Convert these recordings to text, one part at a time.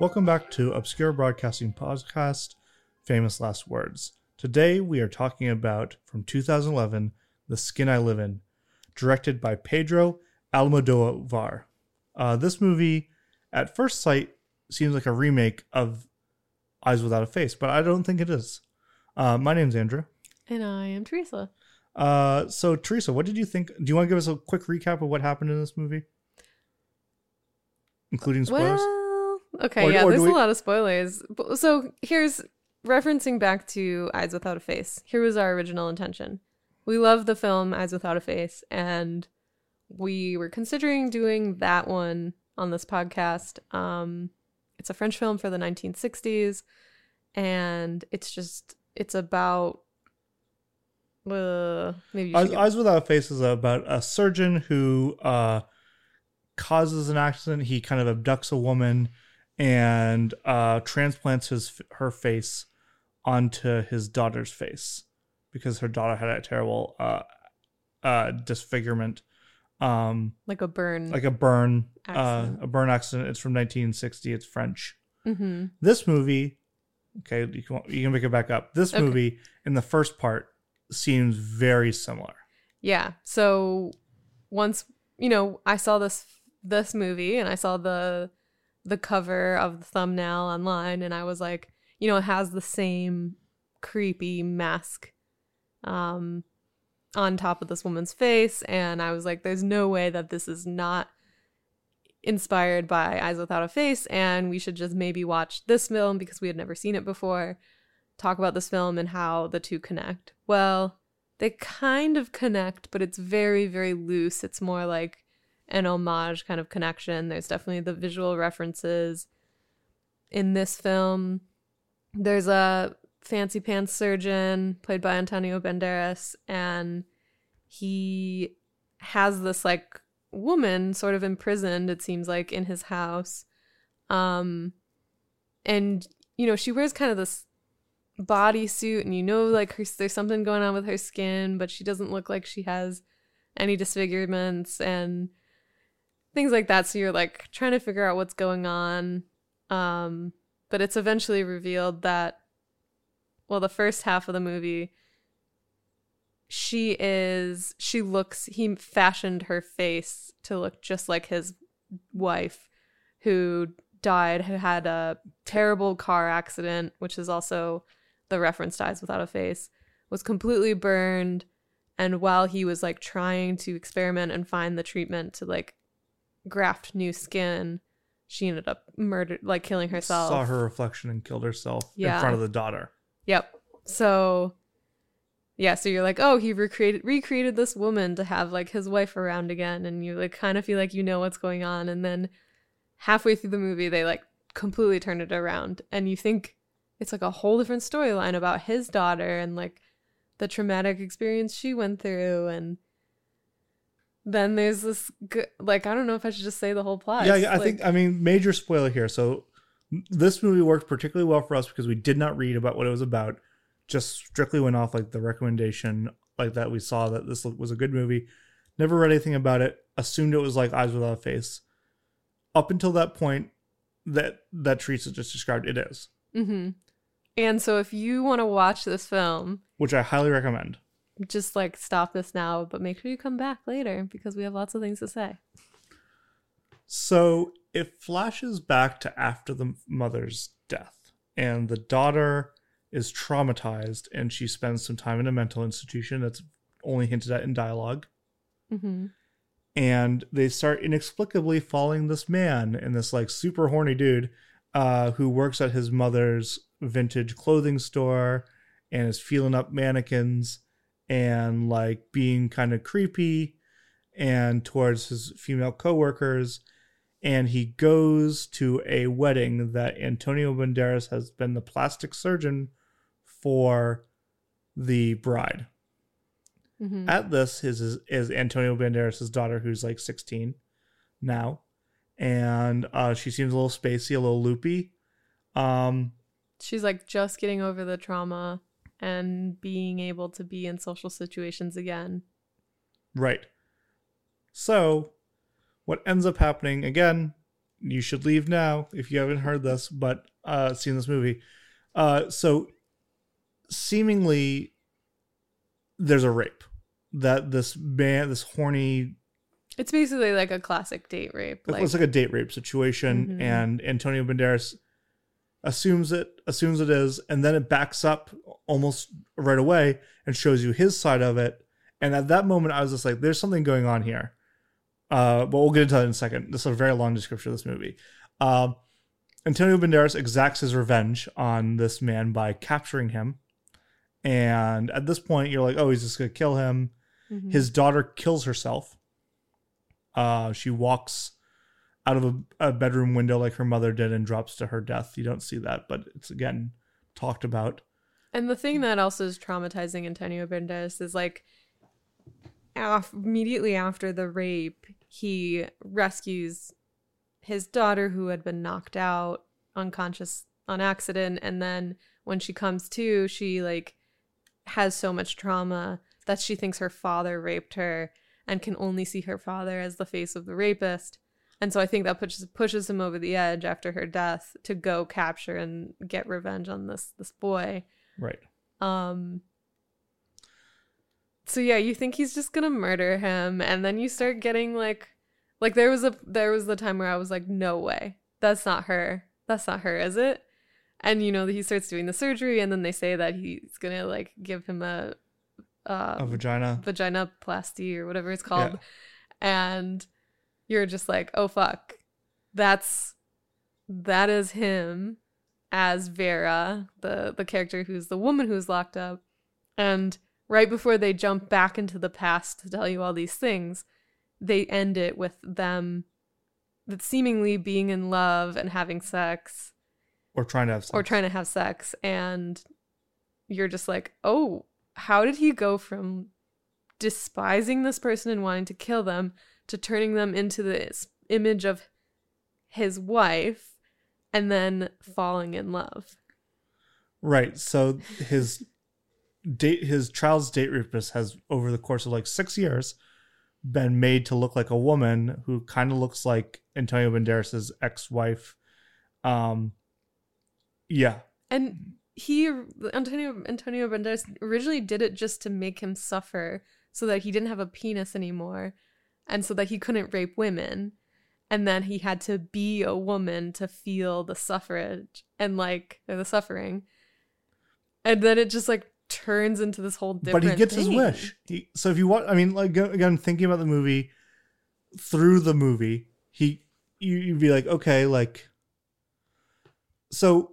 Welcome back to Obscure Broadcasting Podcast, Famous Last Words. Today we are talking about from 2011, The Skin I Live In, directed by Pedro Almodovar. Uh, this movie, at first sight, seems like a remake of Eyes Without a Face, but I don't think it is. Uh, my name's Andrew. And I am Teresa. Uh, so Teresa, what did you think? Do you want to give us a quick recap of what happened in this movie, including spoilers? Well, okay, Or- yeah, or there's we- a lot of spoilers. So here's referencing back to Eyes Without a Face. Here was our original intention. We love the film Eyes Without a Face, and we were considering doing that one on this podcast. Um, it's a French film for the 1960s, and it's just it's about. Uh, maybe Eyes, Eyes Without a Face is about a surgeon who uh, causes an accident. He kind of abducts a woman and uh, transplants his her face onto his daughter's face because her daughter had a terrible uh, uh, disfigurement, um, like a burn. like a burn, uh, a burn accident. It's from 1960. It's French. mm-hmm. This movie, okay, you can, you can pick it back up. This Okay. movie in the first part seems very similar. Yeah. So once you know, I saw this this movie and I saw the the cover of the thumbnail online and I was like, you know, it has the same creepy mask um on top of this woman's face and I was like there's no way that this is not inspired by Eyes Without a Face and we should just maybe watch this film because we had never seen it before. Talk about this film and how the two connect. Well, they kind of connect, but it's very, very loose. It's more like an homage kind of connection. There's definitely the visual references in this film. There's a fancy pants surgeon played by Antonio Banderas, and he has this like woman sort of imprisoned, it seems like, in his house. Um, and you know, she wears kind of this bodysuit and you know like her, there's something going on with her skin but she doesn't look like she has any disfigurements and things like that. So you're like trying to figure out what's going on. Um but it's eventually revealed that well the first half of the movie she is she looks he fashioned her face to look just like his wife who died who had a terrible car accident which is also the reference Eyes without a face was completely burned. And while he was like trying to experiment and find the treatment to like graft new skin she ended up murdered like killing herself Saw her reflection and killed herself in front of the daughter. Yep. So yeah, so you're like, oh, he recreated recreated this woman to have like his wife around again, and you like kind of feel like you know what's going on, and then halfway through the movie they like completely turn it around, and you think it's like a whole different storyline about his daughter and like the traumatic experience she went through, and then there's this g- like I don't know if I should just say the whole plot. yeah, I like- think I mean major spoiler here. So this movie worked particularly well for us because we did not read about what it was about. Just strictly went off like the recommendation, like that we saw that this was a good movie. Never read anything about it. Assumed it was like Eyes Without a Face. Up until that point, that that Teresa just described, it is, Mm-hmm. And so if you want to watch this film, which I highly recommend. Just like stop this now, but make sure you come back later because we have lots of things to say. So it flashes back to after the mother's death, and the daughter is traumatized, and she spends some time in a mental institution that's only hinted at in dialogue. Mm-hmm. And they start inexplicably following this man and this like super horny dude uh, who works at his mother's vintage clothing store and is feeling up mannequins and like being kind of creepy and towards his female coworkers and he goes to a wedding that Antonio Banderas has been the plastic surgeon for the bride. Mm-hmm. At this is, is is Antonio Banderas' daughter, who's like 16 now, and uh, she seems a little spacey, a little loopy. Um, She's like just getting over the trauma and being able to be in social situations again. right. So, what ends up happening again? you should leave now if you haven't heard this, but uh, seen this movie. Uh, so seemingly there's a rape that this man, this horny, It's basically like a classic date rape. Like, it's like a date rape situation, Mhm. and Antonio Banderas assumes it, assumes it is, and then it backs up almost right away and shows you his side of it. And at that moment, I was just like, "There's something going on here." Uh, but we'll get into that in a second. This is a very long description of this movie. Um, Antonio Banderas exacts his revenge on this man by capturing him. And at this point, you're like, oh, he's just going to kill him. Mhm. His daughter kills herself. Uh, she walks out of a, a bedroom window like her mother did and drops to her death. You don't see that, but it's again talked about. And the thing that also is traumatizing Antonio Banderas is like af- immediately after the rape, he rescues his daughter who had been knocked out unconscious on accident and then when she comes to, she like has so much trauma that she thinks her father raped her and can only see her father as the face of the rapist. And so I think that pushes pushes him over the edge after her death to go capture and get revenge on this this boy. Right. Um So yeah, you think he's just going to murder him and then you start getting like like there was a there was the time where I was like no way. That's not her. That's not her, is it? And you know, he starts doing the surgery and then they say that he's going to like give him a um, A vagina. vagina plasty or whatever it's called. And you're just like, "Oh fuck. That's that is him as Vera, the the character who's the woman who's locked up." And right before they jump back into the past to tell you all these things, they end it with them that seemingly being in love and having sex Or trying to have sex. or trying to have sex and you're just like oh how did he go from despising this person and wanting to kill them to turning them into this image of his wife and then falling in love Right. So his date, his child's date rapist has, over the course of like six years, been made to look like a woman who kind of looks like Antonio Banderas' ex-wife. Um, yeah, and he antonio antonio banderas originally did it just to make him suffer so that he didn't have a penis anymore and so that he couldn't rape women and then he had to be a woman to feel the suffrage and like the suffering and then it just like turns into this whole different thing. but he gets his wish. He, so if you want, I mean, like again, thinking about the movie through the movie, he you you'd be like, okay, like, so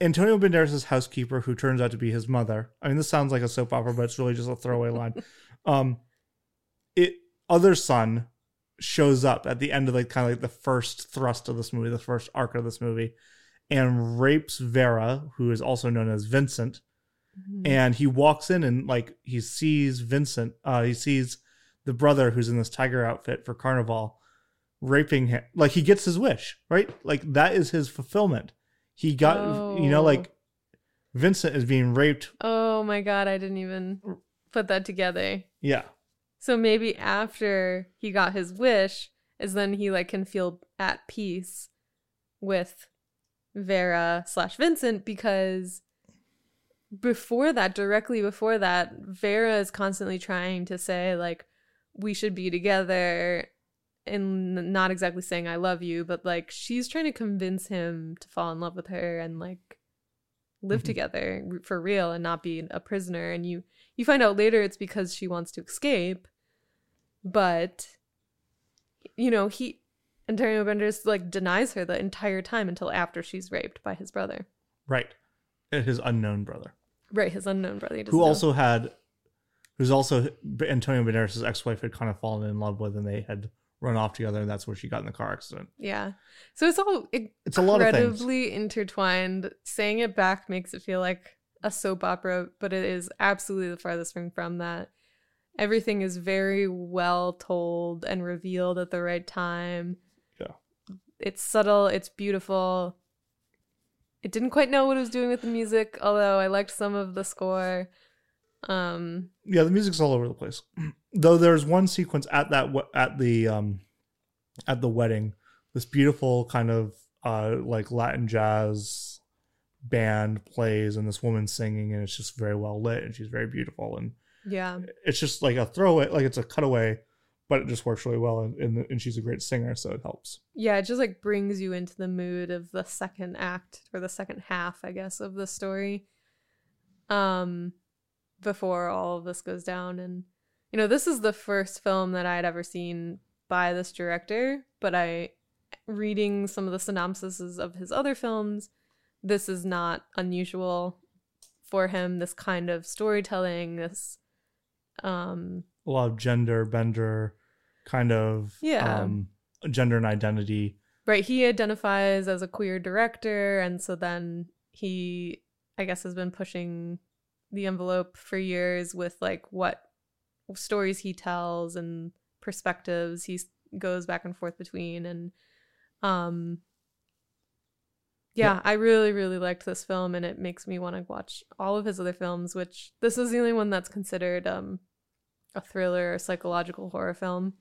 Antonio Banderas' housekeeper, who turns out to be his mother. I mean, this sounds like a soap opera, but it's really just a throwaway line. Um, it other son shows up at the end of like kind of like the first thrust of this movie, the first arc of this movie, and rapes Vera, who is also known as Vincent Mhm. and he walks in and like he sees Vincent, uh, he sees the brother who's in this tiger outfit for carnival raping him. Like he gets his wish, right? Like that is his fulfillment. He got, you know, Oh. like Vincent is being raped. oh my god i didn't even put that together Yeah, So maybe after he got his wish is then he like can feel at peace with Vera slash Vincent because before that, directly before that, Vera is constantly trying to say like we should be together and not exactly saying I love you, but like she's trying to convince him to fall in love with her and like live Mhm. together for real and not be a prisoner and you you find out later it's because she wants to escape but you know he Antonio Banderas like denies her the entire time until after she's raped by his brother right. His unknown brother, right his unknown brother who know. also had, who's also Antonio Banderas' ex-wife had kind of fallen in love with, and they had run off together, and that's where she got in the car accident. yeah so it's all It's a lot of incredibly intertwined saying it back makes it feel like a soap opera but it is absolutely the farthest thing from that everything is very well told and revealed at the right time. Yeah. it's subtle it's beautiful. It didn't quite know what it was doing with the music although i liked some of the score. Um yeah the music's all over the place. Though there's one sequence at that at the um at the wedding this beautiful kind of uh like Latin jazz band plays and this woman singing and it's just very well lit and she's very beautiful and Yeah. it's just like a throwaway like it's a cutaway but it just works really well and, and, and she's a great singer so it helps Yeah, it just like brings you into the mood of the second act or the second half, I guess, of the story. Um before all of this goes down and you know, this is the first film that I had ever seen by this director, but I reading some of the synopsises of his other films, this is not unusual for him this kind of storytelling, this um a lot of gender bender kind of Yeah. um gender and identity Right, he identifies as a queer director, and so then he, I guess, has been pushing the envelope for years with like what stories he tells and perspectives he goes back and forth between, and um, yeah, Yeah. I really, really liked this film, and it makes me want to watch all of his other films. Which this is the only one that's considered um a thriller or psychological horror film.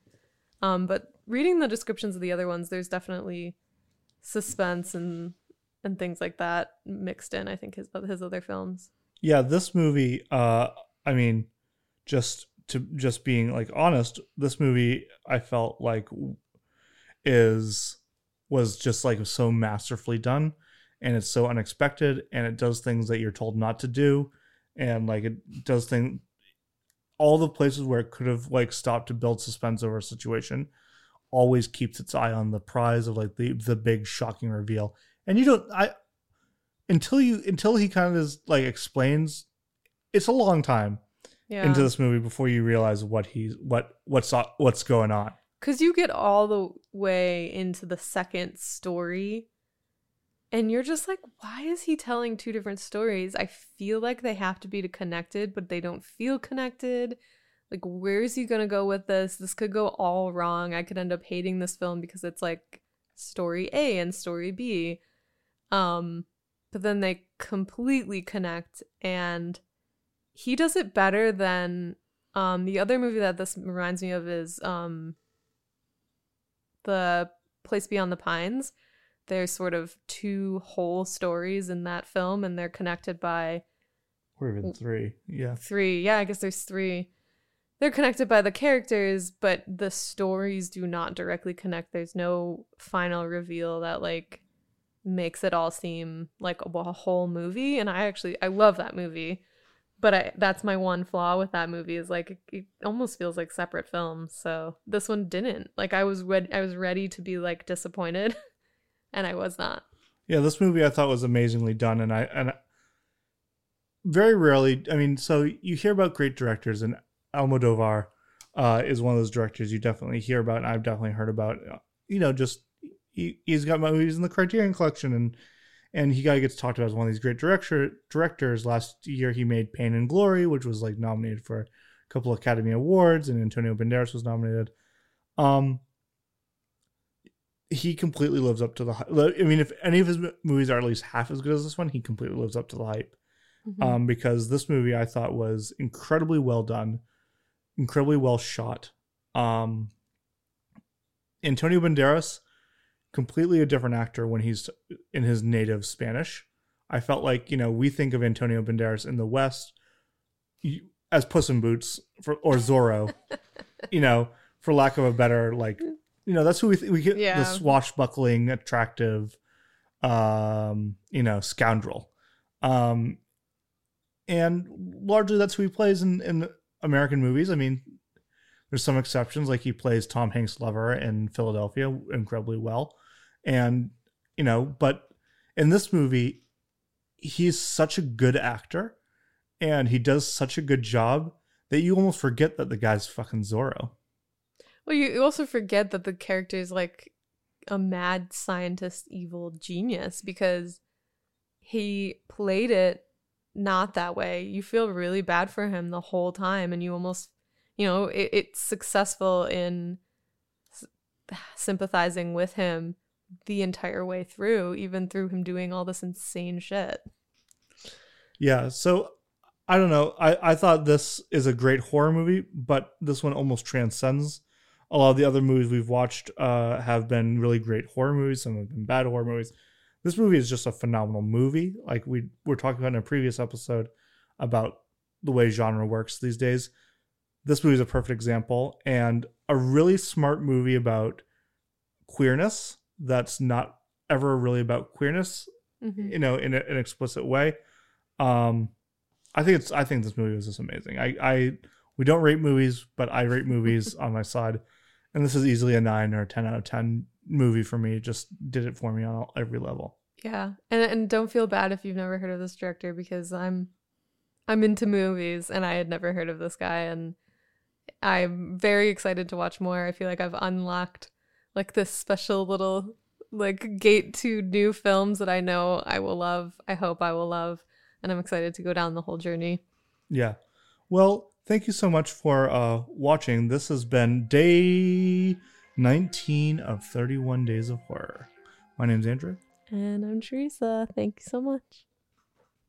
Um, but reading the descriptions of the other ones, there's definitely suspense and and things like that mixed in. I think his his other films. yeah this movie uh i mean just to just being like honest this movie i felt like is was just like so masterfully done and it's so unexpected and it does things that you're told not to do and like it does things all the places where it could have like stopped to build suspense over a situation always keeps its eye on the prize of like the the big shocking reveal. And you don't i until you until he kind of is like explains it's a long time Yeah, into this movie before you realize what he's what what's what's going on. Because you get all the way into the second story, and you're just like, why is he telling two different stories? I feel like they have to be connected, but they don't feel connected. Like, where is he gonna go with this? This could go all wrong. I could end up hating this film because it's like story A and story B. Um, but then they completely connect, and he does it better than um the other movie that this reminds me of is um the place beyond the pines there's sort of two whole stories in that film and they're connected by or even three yeah. three yeah i guess there's three. They're connected by the characters but the stories do not directly connect. There's no final reveal that like makes it all seem like a, whole movie and i actually i love that movie but I, that's my one flaw with that movie is like it, it almost feels like separate films so this one didn't. Like i was i was ready to be like disappointed and i was not. Yeah this movie i thought was amazingly done and i and very rarely i mean so you hear about great directors and almodovar uh is one of those directors you definitely hear about and i've definitely heard about you know just he, he's got movies in the criterion collection and and he got gets talked about as one of these great director directors. Last year he made pain and glory which was like nominated for a couple academy awards and antonio banderas was nominated. Um he completely lives up to the hype. I mean, if any of his movies are at least half as good as this one, he completely lives up to the hype. Mhm. Um, because this movie I thought was incredibly well done, incredibly well shot. Um, Antonio Banderas, completely a different actor when he's in his native Spanish. I felt like you know we think of Antonio Banderas in the West as Puss in Boots for, or Zorro, you know, for lack of a better like you know that's who we th- we get Yeah. the swashbuckling attractive um you know scoundrel. Um and largely that's who he plays in in american movies. I mean there's some exceptions like he plays tom hanks lover in philadelphia incredibly well. And you know but in this movie he's such a good actor and he does such a good job that you almost forget that the guy's fucking zorro Well, you also forget that the character is like a mad scientist, evil genius because he played it not that way. You feel really bad for him the whole time, and you almost, you know, it, it's successful in sympathizing with him the entire way through, even through him doing all this insane shit. Yeah, so I don't know. I, I thought this is a great horror movie, but this one almost transcends a lot of the other movies we've watched uh, have been really great horror movies. Some have been bad horror movies. This movie is just a phenomenal movie. Like we were talking about in a previous episode about the way genre works these days. This movie is a perfect example and a really smart movie about queerness that's not ever really about queerness, Mhm. you know, in a, an explicit way. Um, I think it's I think this movie was just amazing. I, I we don't rate movies, but I rate movies on my side, and this is easily a nine or a ten out of ten movie for me. It just did it for me on every level. Yeah, and and don't feel bad if you've never heard of this director because I'm I'm into movies and I had never heard of this guy and I'm very excited to watch more. I feel like I've unlocked like this special little like gate to new films that I know I will love. I hope I will love and I'm excited to go down the whole journey. Yeah. Well, thank you so much for uh, watching. This has been day 19 of 31 Days of Horror. My name's Andrew. And I'm Teresa. Thank you so much.